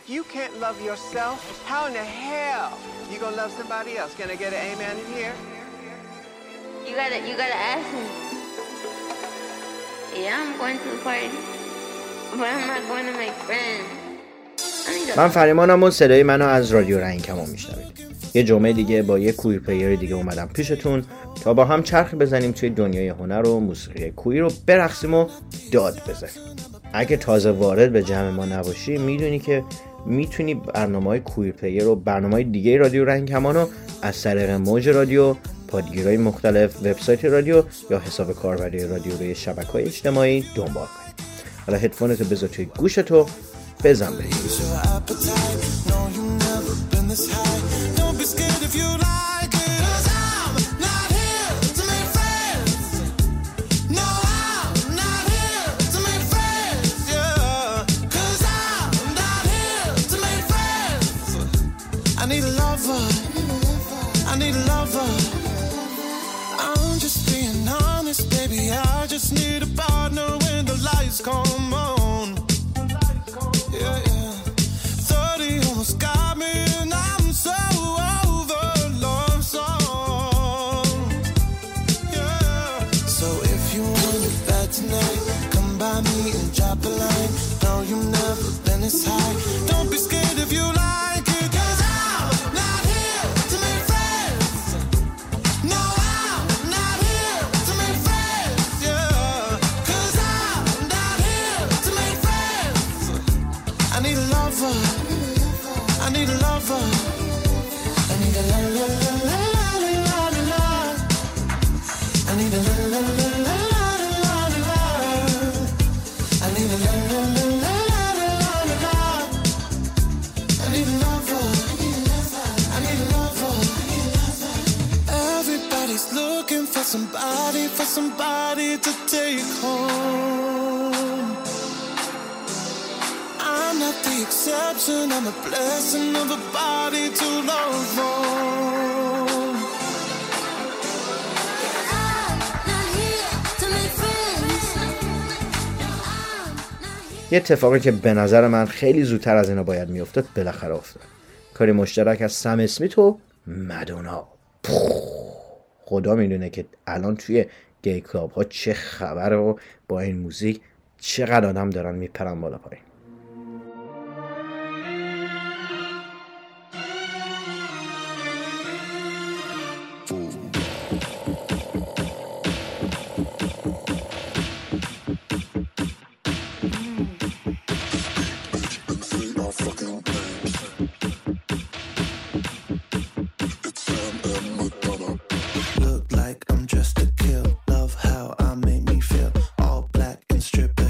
If you can't love yourself, how in the hell you gonna love somebody else? Can I get an amen in here? You gotta, you gotta ask me. Yeah, I'm going to the party, but I'm not going to make friends. من فریمانم و صدای منو از رادیو رنگ کمان میشنوید یه جمعه دیگه با یه کویر پلیر دیگه اومدم پیشتون تا با هم چرخی بزنیم توی دنیای هنر و موسیقی کویر رو برقصیم و داد بزنیم اگه تازه وارد به جمع ما نباشی می‌دونی که می‌تونی برنامه های Queer Player و برنامه های دیگه رادیو رنگین کمان رو از طریق موج رادیو پادگیرهای مختلف وبسایت رادیو یا حساب کاربری رادیو روی شبکه های اجتماعی دنبال کنید حالا هدفونتو بذار توی گوشتو بزن بریم. Exception, I'm a blessing of a body to love on. یه اتفاقی که به نظر من خیلی زودتر از اینا باید میافتاد بالاخره افتاد. کاری مشترک از سم اسمیت و مدونا. خدا می‌دونه که الان توی گی کلاب ها چه خبره و با این موزیک چقدر آدم دارن میپرن بالا پایین. strip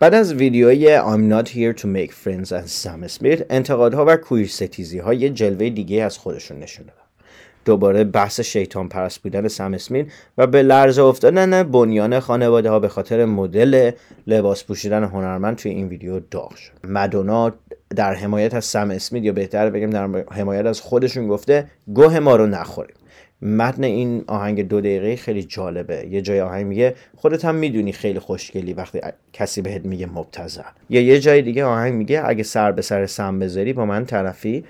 بعد از ویدیوی I'm not here to make friends از سم اسمیت انتقادها و کویر ستیزی ها یه جلوه دیگه از خودشون نشون دادن. دوباره بحث شیطان پرست بودن سم اسمیت و به لرزه افتادن بنیان خانواده ها به خاطر مدل لباس پوشیدن هنرمند توی این ویدیو داغ شد. مدونا در حمایت از سم اسمیت یا بهتر بگیم در حمایت از خودشون گفته گوه ما رو نخوریم. متن این آهنگ دو دقیقه خیلی جالبه. یه جای آهنگ میگه خودت هم می‌دونی خیلی خوشگلی وقتی کسی بهت میگه مبتذل یا یه جای دیگه آهنگ میگه اگه سر به سر سم بذاری با من طرفی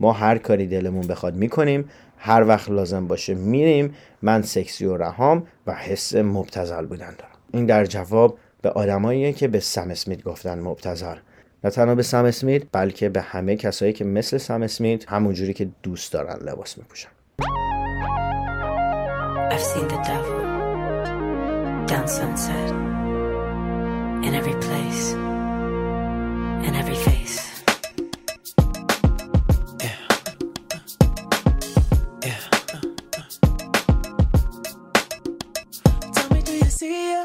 ما هر کاری دلمون بخواد می‌کنیم هر وقت لازم باشه میریم من سکسی و رهام و حس مبتزل بودن دارم. این در جواب به آدماییه که به سم اسمیت گفتن مبتزل نه تنها به سم اسمیت بلکه به همه کسایی که مثل سم اسمیت همونجوری که دوست دارن لباس میپوشن. I've seen the devil down sunset in every place, in every face. Tell me, do you see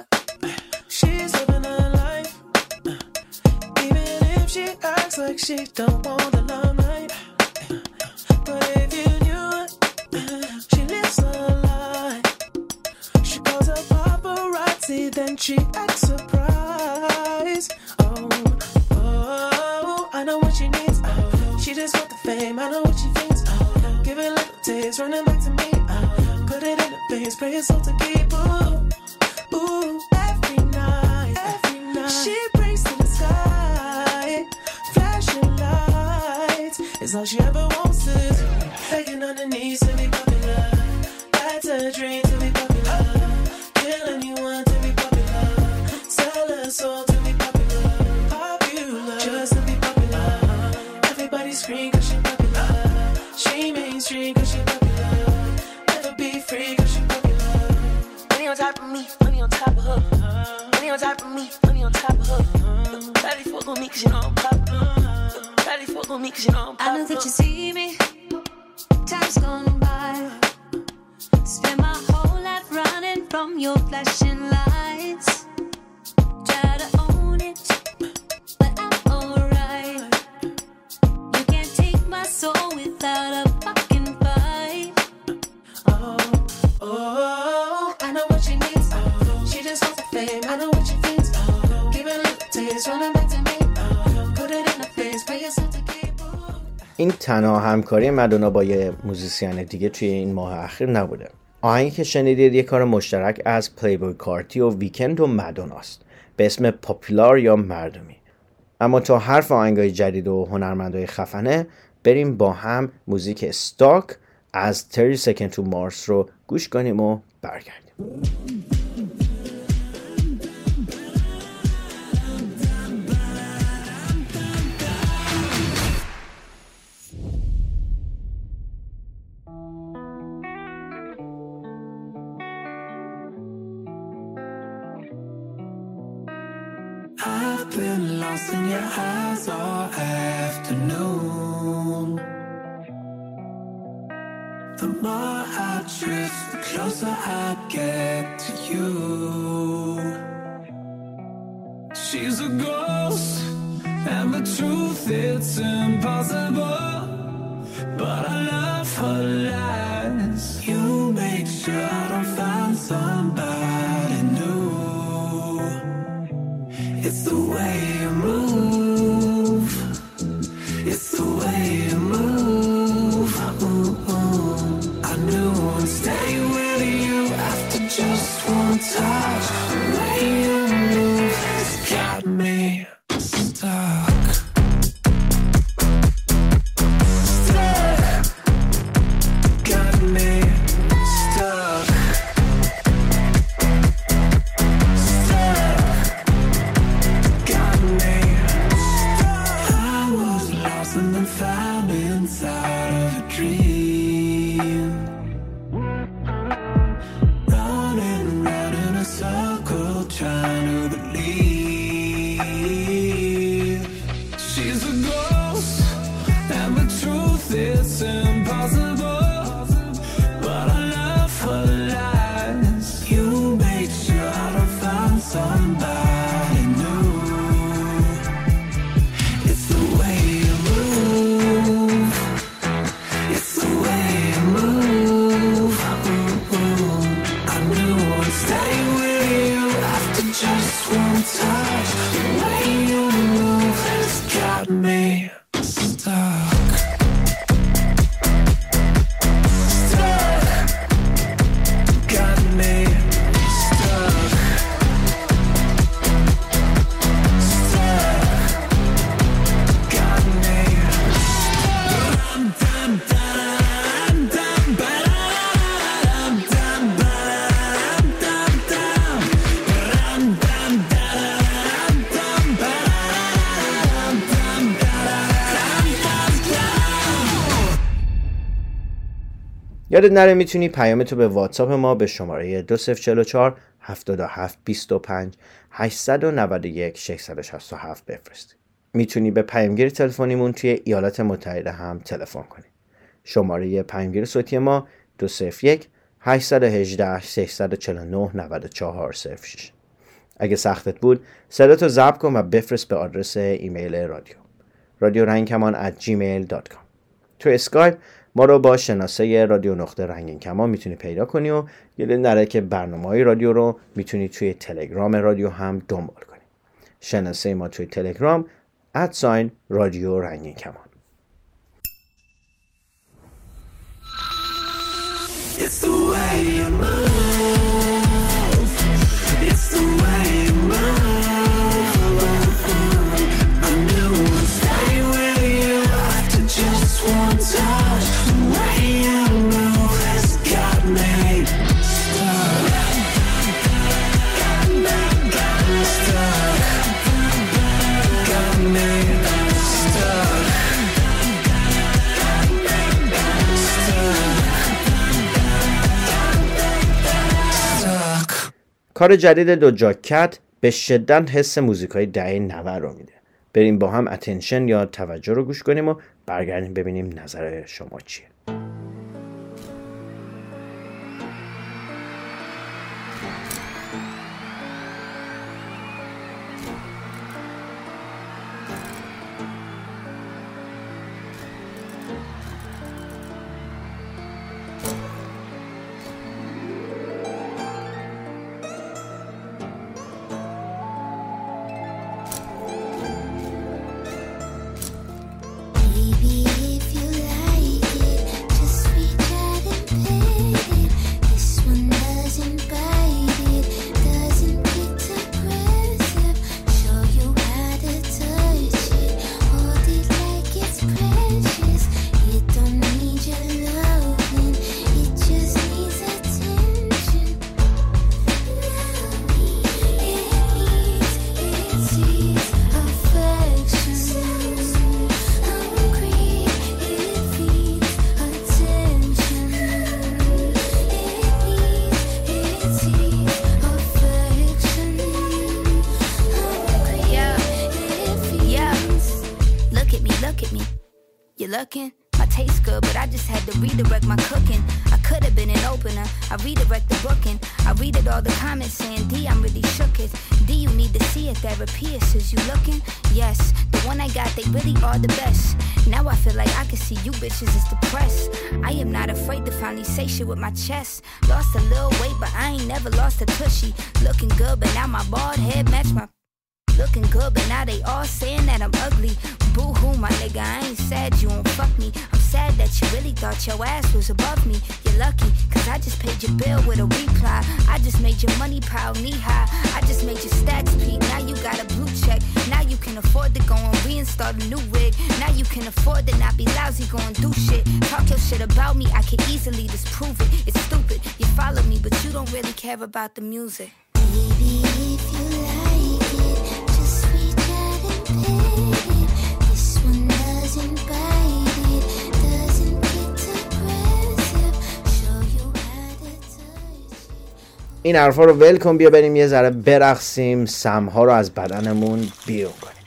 top of her. Money on top of me, money on top of her. Daddy fuck on me cause you know I'm popular. Daddy fuck on me cause you know I'm I know that you see me. Time's gone by. Spend my whole life running from your flashing lights. Try to own it, but I'm alright. You can't take my soul without a این تنها همکاری مدونا با یه موزیسین دیگه توی این ماه اخیر نبوده. آهنگی که شنیدید یه کار مشترک از Playboi Carti و Weeknd و مدوناست به اسم Popular یا مردمی اما تا حرف آهنگای جدید و هنرمندای خفنه بریم با هم موزیک Stuck از 30 Seconds to Mars رو گوش کنیم و برگردیم. Drift, the closer I get to you. She's a ghost, and the truth it's impossible. But I love her lies. You make sure I don't find somebody new. It's the way you move. Of a dream. یادت نره می‌تونی پیامتو به واتساپ ما به شماره 2044 77 25 891 667 بفرستی. می‌تونی به پیامگیر تلفنیمون توی ایالات متحده هم تلفن کنی. شماره پیامگیر صوتی ما 201 818 649 94 06 اگه سختت بود صداتو ضبط کن و بفرست به آدرس ایمیل رادیو. رادیو رنگ کمان at gmail.com تو اسکایپ ما رو با شناسه رادیو نقطه رنگین کمان می‌تونی پیدا کنی و یه نره که برنامه های رادیو رو می‌تونی توی تلگرام رادیو هم دنبال کنی. شناسه ما توی تلگرام ادساین رادیو رنگین کمان It's the way کار جدید دو جاکت به شدت حس موزیک های دهه 90 رو میده. بریم با هم اتنشن یا توجه رو گوش کنیم و برگردیم ببینیم نظر شما چیه. Good, but I just had to redirect my cooking. I could have been an opener. I redirect the booking. I read it all the comments saying, D, I'm really shook it. D, you need to see a therapist. Is you looking? Yes, the one I got, they really are the best. Now I feel like I can see you bitches is depressed. I am not afraid to finally say shit with my chest. Lost a little weight, but I ain't never lost a tushy. Looking good, but now my bald head match my Looking good, but now they all saying that I'm ugly. Boo hoo, my nigga, I ain't sad you won't fuck me. I'm sad that you really thought your ass was above me. You're lucky, cause I just paid your bill with a reply. I just made your money pile knee high. I just made your stats peak. Now you got a blue check. Now you can afford to go and reinstall a new wig. Now you can afford to not be lousy, go and do shit. Talk your shit about me, I can easily disprove it. It's stupid. You follow me, but you don't really care about the music. Baby, این حرفا رو ول کن بیا بریم یه ذره برقصیم. سمها رو از بدنمون بیرون کنیم.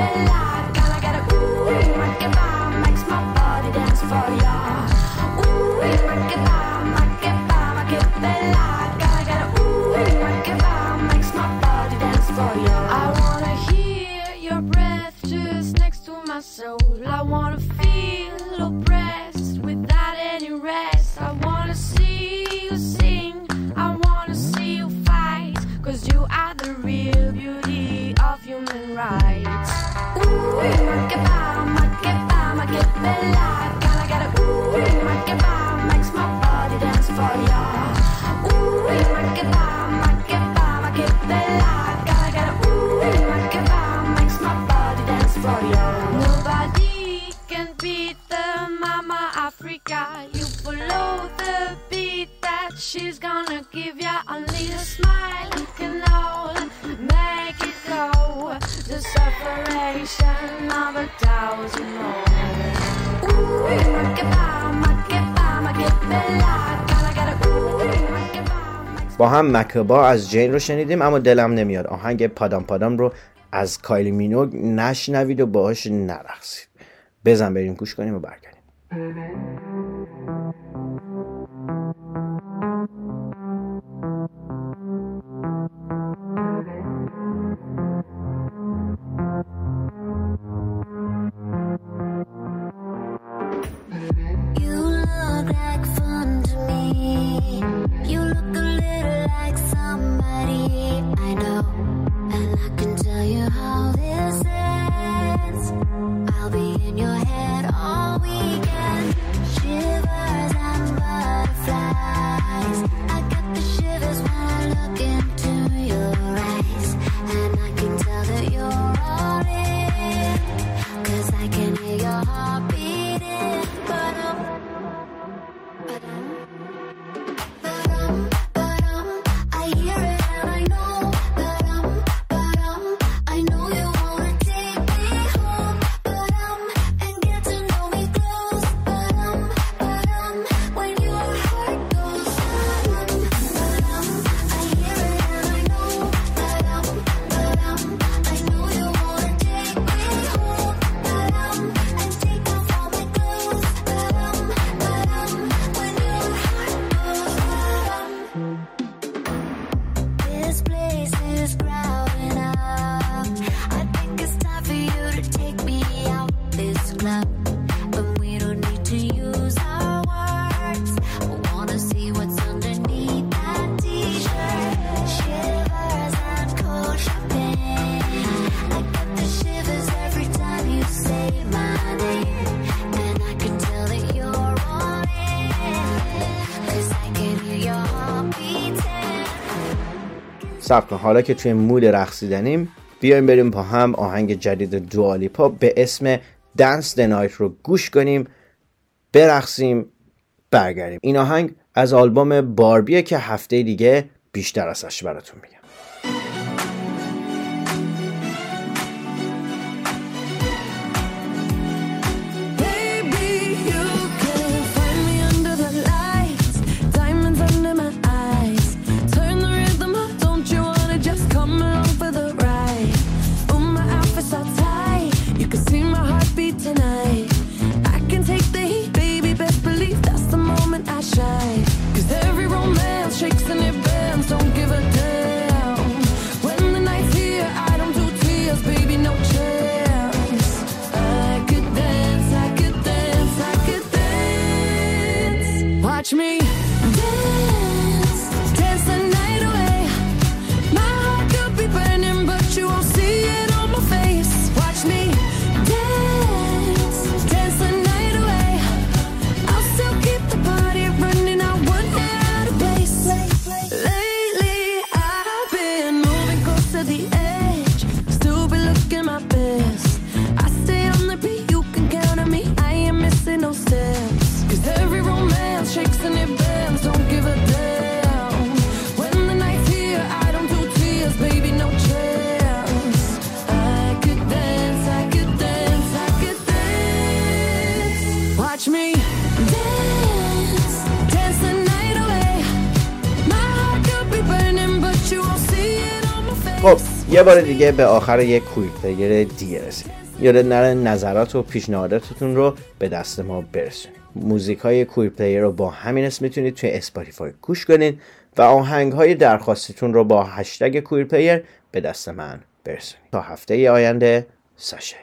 bella با هم مکبا از جین رو شنیدیم اما دلم نمیاد. آهنگ پادام پادام رو از کایلی مینوگ نشنوید و باهاش نرقصید. بزن بریم گوش کنیم و برگردیم. آره. صبر کن. حالا که توی مود رقصیدنیم بیایم بریم با هم آهنگ جدید دوالیپا به اسم دنس دنایت رو گوش کنیم برقصیم برگردیم. این آهنگ از آلبوم باربیه که هفته دیگه بیشتر ازش براتون میگم. یه بار دیگه به آخر یک Queer Player دیگه رسید یادت نره نظرات و پیشنهاداتتون رو به دست ما برسونید. موزیک های Queer Player رو با همین اسم می‌تونید توی اسپاتیفای گوش کنید و آهنگ های درخواستتون رو با هشتگ Queer Player به دست من برسونید. تا هفته آینده ساشه